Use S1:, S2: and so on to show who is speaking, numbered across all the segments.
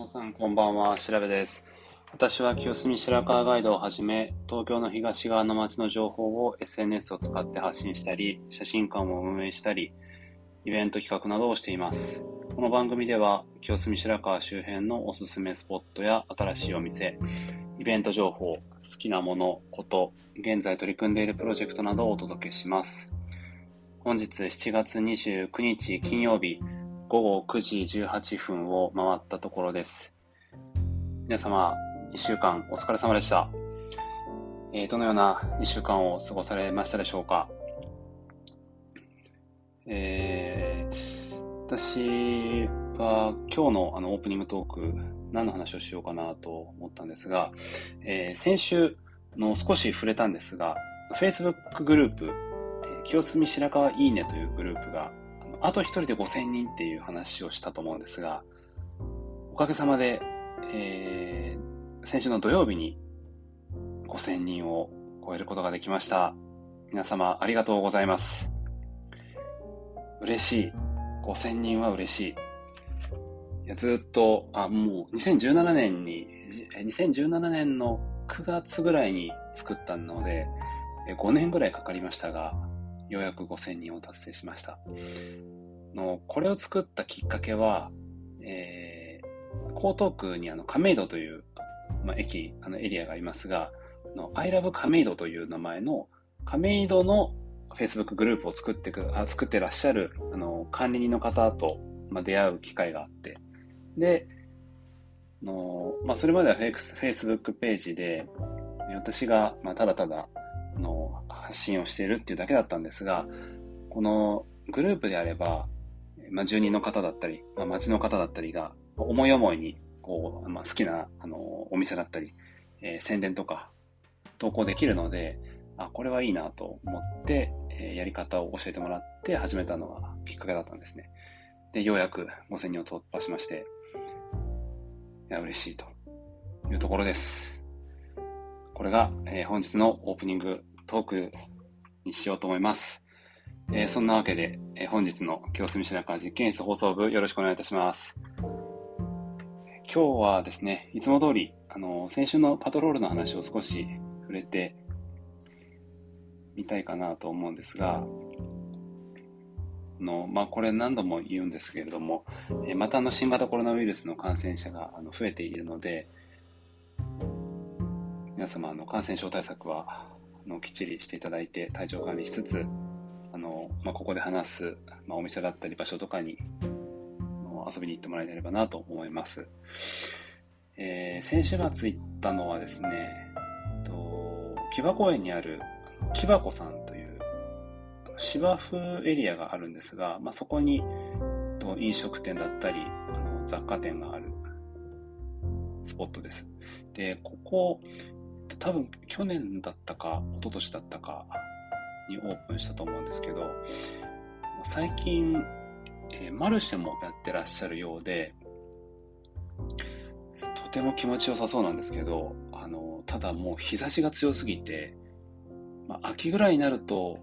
S1: 皆さんこんばんは、調べです。私は清澄白河ガイドをはじめ、東京の東側の街の情報を SNS を使って発信したり、写真館を運営したり、イベント企画などをしています。この番組では、清澄白河周辺のおすすめスポットや新しいお店、イベント情報、好きなもの、こと、現在取り組んでいるプロジェクトなどをお届けします。本日7月29日金曜日、午後9時18分を回ったところです。皆様、1週間お疲れ様でした。えー、どのような1週間を過ごされましたでしょうか？えー、私は今日のあのオープニングトーク、何の話をしようかなと思ったんですが、えー、先週の少し触れたんですが、Facebook グループ、えー、清澄白河いいねというグループがあと一人で5000人っていう話をしたと思うんですが、おかげさまで、えー、先週の土曜日に5000人を超えることができました。皆様ありがとうございます。嬉しい。5000人は嬉しい。いやずっと、あ、もう2017年に、2017年の9月ぐらいに作ったので、5年ぐらいかかりましたが、ようやく5000人を達成しました。のこれを作ったきっかけは、えー、江東区にあの亀戸という、まあ、駅、あのエリアがありますが、の I love 亀戸という名前の亀戸の Facebook グループを作ってくあ作ってらっしゃるあの管理人の方と、まあ、出会う機会があって、で、のまあ、それまでは Facebook ページで、私が、まあ、ただただ発信をしているっていうだけだったんですが、このグループであれば、まあ、住人の方だったり、まあ、町の方だったりが、思い思いに、こう、まあ、好きな、あの、お店だったり、えー、宣伝とか、投稿できるので、あ、これはいいなと思って、えー、やり方を教えてもらって始めたのがきっかけだったんですね。で、ようやく5000人を突破しまして、いや、嬉しいというところです。これが、えー、本日のオープニングトークにしようと思います。えー、そんなわけで、えー、本日の清澄白河実験室放送部よろしくお願いいたします。今日はですね、いつも通り、あの、先週のパトロールの話を少し触れてみたいかなと思うんですが、あの、まあ、これ何度も言うんですけれども、えー、またあの新型コロナウイルスの感染者があの増えているので、皆様、あの、感染症対策は、の、きっちりしていただいて、体調管理しつつ、あの、まあ、ここで話す、まあ、お店だったり場所とかに、遊びに行ってもらえればなと思います。えー、先週末行ったのはですね、と木場公園にある木箱さんという芝生エリアがあるんですが、まあ、そこに飲食店だったりあの雑貨店があるスポットです。で、ここ、多分去年だったか、一昨年だったかにオープンしたと思うんですけど、最近、えー、マルシェもやってらっしゃるようで、とても気持ちよさそうなんですけど、あの、ただもう日差しが強すぎて、まあ、秋ぐらいになると、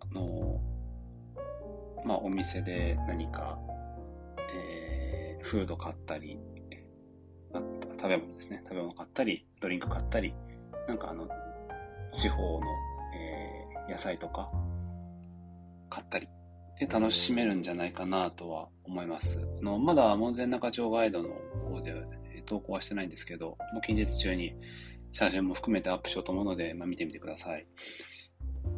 S1: あの、まあ、お店で何か、えー、フード買ったり、食べ物ですね。食べ物買ったり、ドリンク買ったり、なんかあの、地方の、えー、野菜とか買ったりで楽しめるんじゃないかなとは思います。あのまだ門前仲町ガイドの方で、えー、投稿はしてないんですけど、もう近日中に写真も含めてアップしようと思うので、まあ、見てみてください。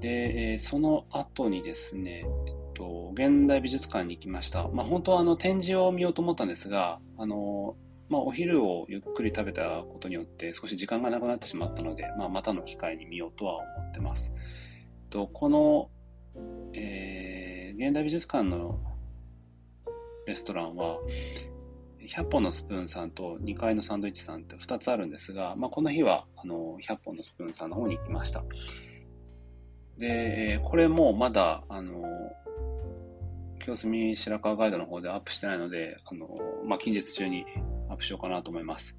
S1: で、えー、その後にですね、えっと、現代美術館に行きました。まあ、本当はあの展示を見ようと思ったんですが、あの、まあ、お昼をゆっくり食べたことによって少し時間がなくなってしまったので、まあ、またの機会に見ようとは思ってます。とこの、えー、現代美術館のレストランは、100本のスプーンさんと2階のサンドイッチさんって2つあるんですが、まあ、この日はあの100本のスプーンさんの方に行きました。で、これもまだ、あの、清澄白河ガイドの方でアップしてないので、あの、まあ、近日中にアップしようかなと思います。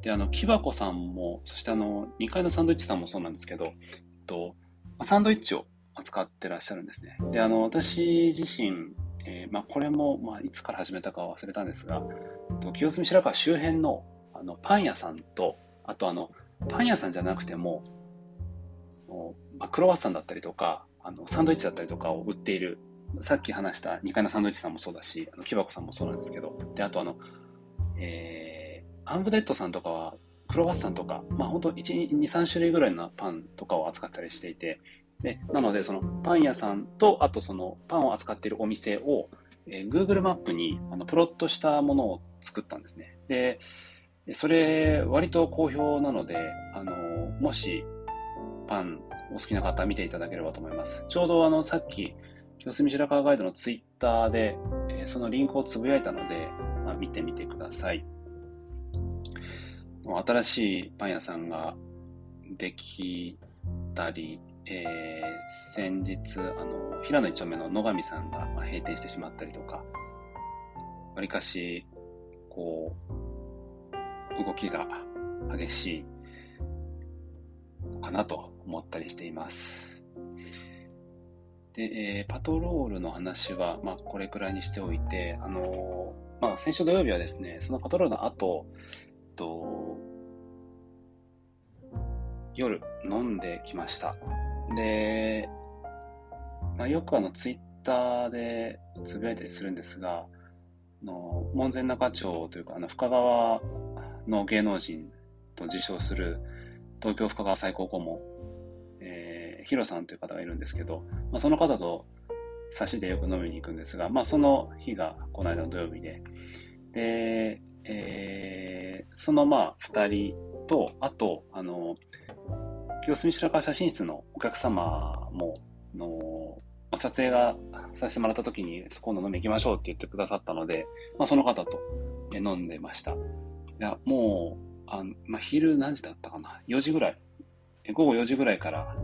S1: で、あの、木箱さんも、そしてあの、2階のサンドイッチさんもそうなんですけど、えっと、サンドイッチを扱ってらっしゃるんですね。で、あの、私自身、えー、まあ、これも、まあ、いつから始めたか忘れたんですが、清澄白河周辺のあのパン屋さんと、あとあの、パン屋さんじゃなくても、まあ、クロワッサンだったりとか、あのサンドイッチだったりとかを売っている、さっき話した2階のサンドイッチさんもそうだし、あの木箱さんもそうなんですけど、で、あとあの、えー、アンブデッドさんとかは、クロワッサンとか、まあ本当1、2、3種類ぐらいのパンとかを扱ったりしていて、で、なのでそのパン屋さんと、あとそのパンを扱っているお店を、えー、Google マップにあのプロットしたものを作ったんですね。で、それ割と好評なので、あの、もしパンお好きな方見ていただければと思います。ちょうどあのさっき、清澄白河ガイドのツイッターで、えー、そのリンクをつぶやいたので、まあ、見てみてください。新しいパン屋さんができたり、えー、先日、あの、平野一丁目の野上さんが、まあ、閉店してしまったりとか、わりかし、こう、動きが激しいかなと思ったりしています。で、えー、パトロールの話は、まあ、これくらいにしておいて、あのー、まあ、先週土曜日はですね、そのパトロールの後、えっと、夜飲んできました。で、まあ、よくあのツイッターでつぶやいたりするんですが、の門前仲町というかあの深川の芸能人と自称する東京深川最高顧問、えー、ヒロさんという方がいるんですけど、まあ、その方と差しでよく飲みに行くんですが、まあ、その日がこの間の土曜日で、で、えー、そのまあ二人と、あと、あの、清澄白河写真室のお客様も、の撮影がさせてもらった時に、今度飲み行きましょうって言ってくださったので、まあ、その方と飲んでました。いや、もう、あまあ、昼何時だったかな ?4 時ぐらい。午後4時ぐらいから、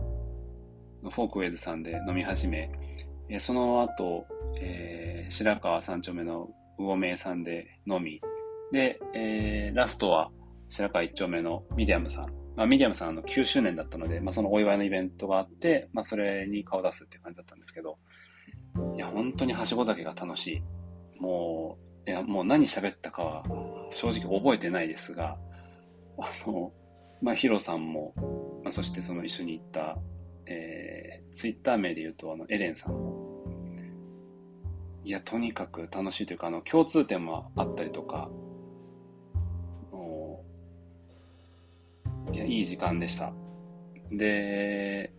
S1: フォークウェイズさんで飲み始め、その後、えー、白川三丁目の魚名さんで飲み、で、えー、ラストは白川一丁目のミディアムさんまあ、ミディアムさんの9周年だったので、まあ、そのお祝いのイベントがあって、まあ、それに顔出すっていう感じだったんですけど、いや、本当にはしご酒が楽しい。もう、いや、もう何喋ったかは正直覚えてないですが、あの、まあ、ヒロさんも、まあ、そしてその一緒に行った、えー、ツイッター名で言うと、あの、エレンさん、いや、とにかく楽しいというか、あの、共通点もあったりとか、いや、いい時間でした。で、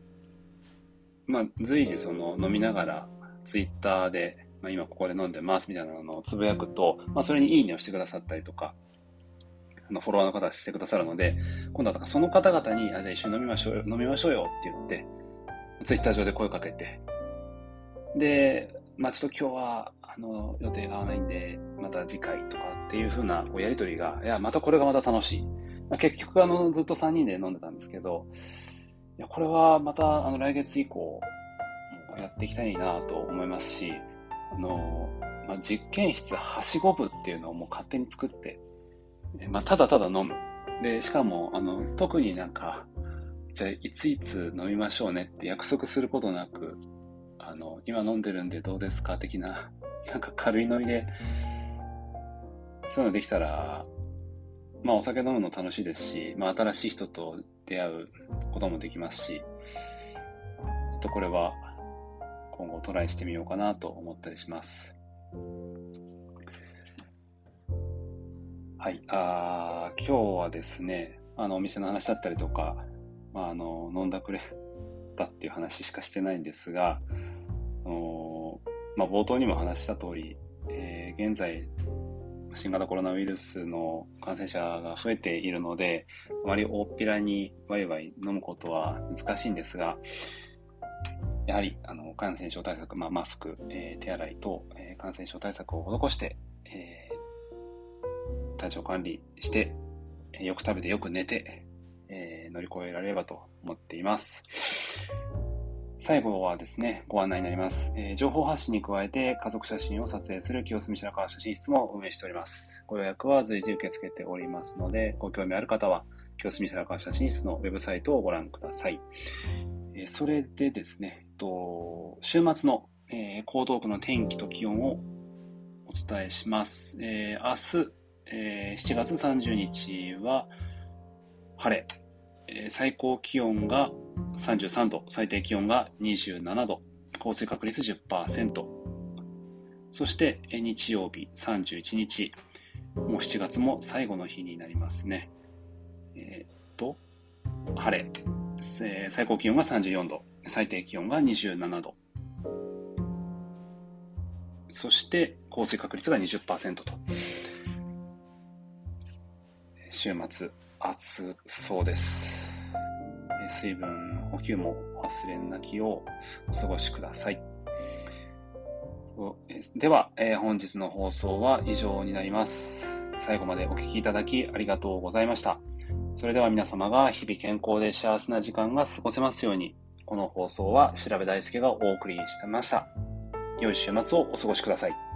S1: まあ、随時その飲みながら、ツイッターで、まあ、今ここで飲んでますみたいなのをつぶやくと、まあ、それにいいねをしてくださったりとか、あの、フォロワーの方してくださるので、今度はその方々に、あ、じゃあ一緒に飲みましょうよ、飲みましょうよって言って、ツイッター上で声かけて、で、まあちょっと今日は、あの、予定が合わないんで、また次回とかっていう風なやりとりが、いや、またこれがまた楽しい。まあ、結局あのずっと3人で飲んでたんですけど、いやこれはまたあの来月以降やっていきたいなと思いますし、あのまあ、実験室はしご部っていうのをもう勝手に作って、まあ、ただただ飲む。で、しかも、あの、特になんか、じゃあ、いついつ飲みましょうねって約束することなく、あの、今飲んでるんでどうですか？的な、なんか軽いノリで、そういうのできたら、まあお酒飲むの楽しいですし、まあ新しい人と出会うこともできますし、ちょっとこれは今後トライしてみようかなと思ったりします。はい、あ今日はですね、あのお店の話だったりとか、まあ、あの飲んだくれたっていう話しかしてないんですが、まあ、冒頭にも話した通り、えー、現在新型コロナウイルスの感染者が増えているので、あまり大っぴらにワイワイ飲むことは難しいんですが、やはりあの感染症対策、まあ、マスク、えー、手洗い等、えー、感染症対策を施して、えー、体調管理して、よく食べてよく寝て、え乗り越えられればと思っています。最後はですね、ご案内になります。えー、情報発信に加えて家族写真を撮影する清澄白河写真室も運営しております。ご予約は随時受け付けておりますので、ご興味ある方は清澄白河写真室のウェブサイトをご覧ください。えー、それでですね、えっと週末のえー、江東区の天気と気温をお伝えします。えー、明日、えー、7月30日は晴れ、えー、最高気温が33度、最低気温が27度、降水確率10%。そして、えー、日曜日31日、もう7月も最後の日になりますね。えー、と、晴れ、えー、最高気温が34度、最低気温が27度。そして、降水確率が20%と。週末、暑そうです。水分補給も忘れなきをお過ごしください。では、えー、本日の放送は以上になります。最後までお聴きいただきありがとうございました。それでは皆様が日々健康で幸せな時間が過ごせますように、この放送は調べ大輔がお送りしてました。良い週末をお過ごしください。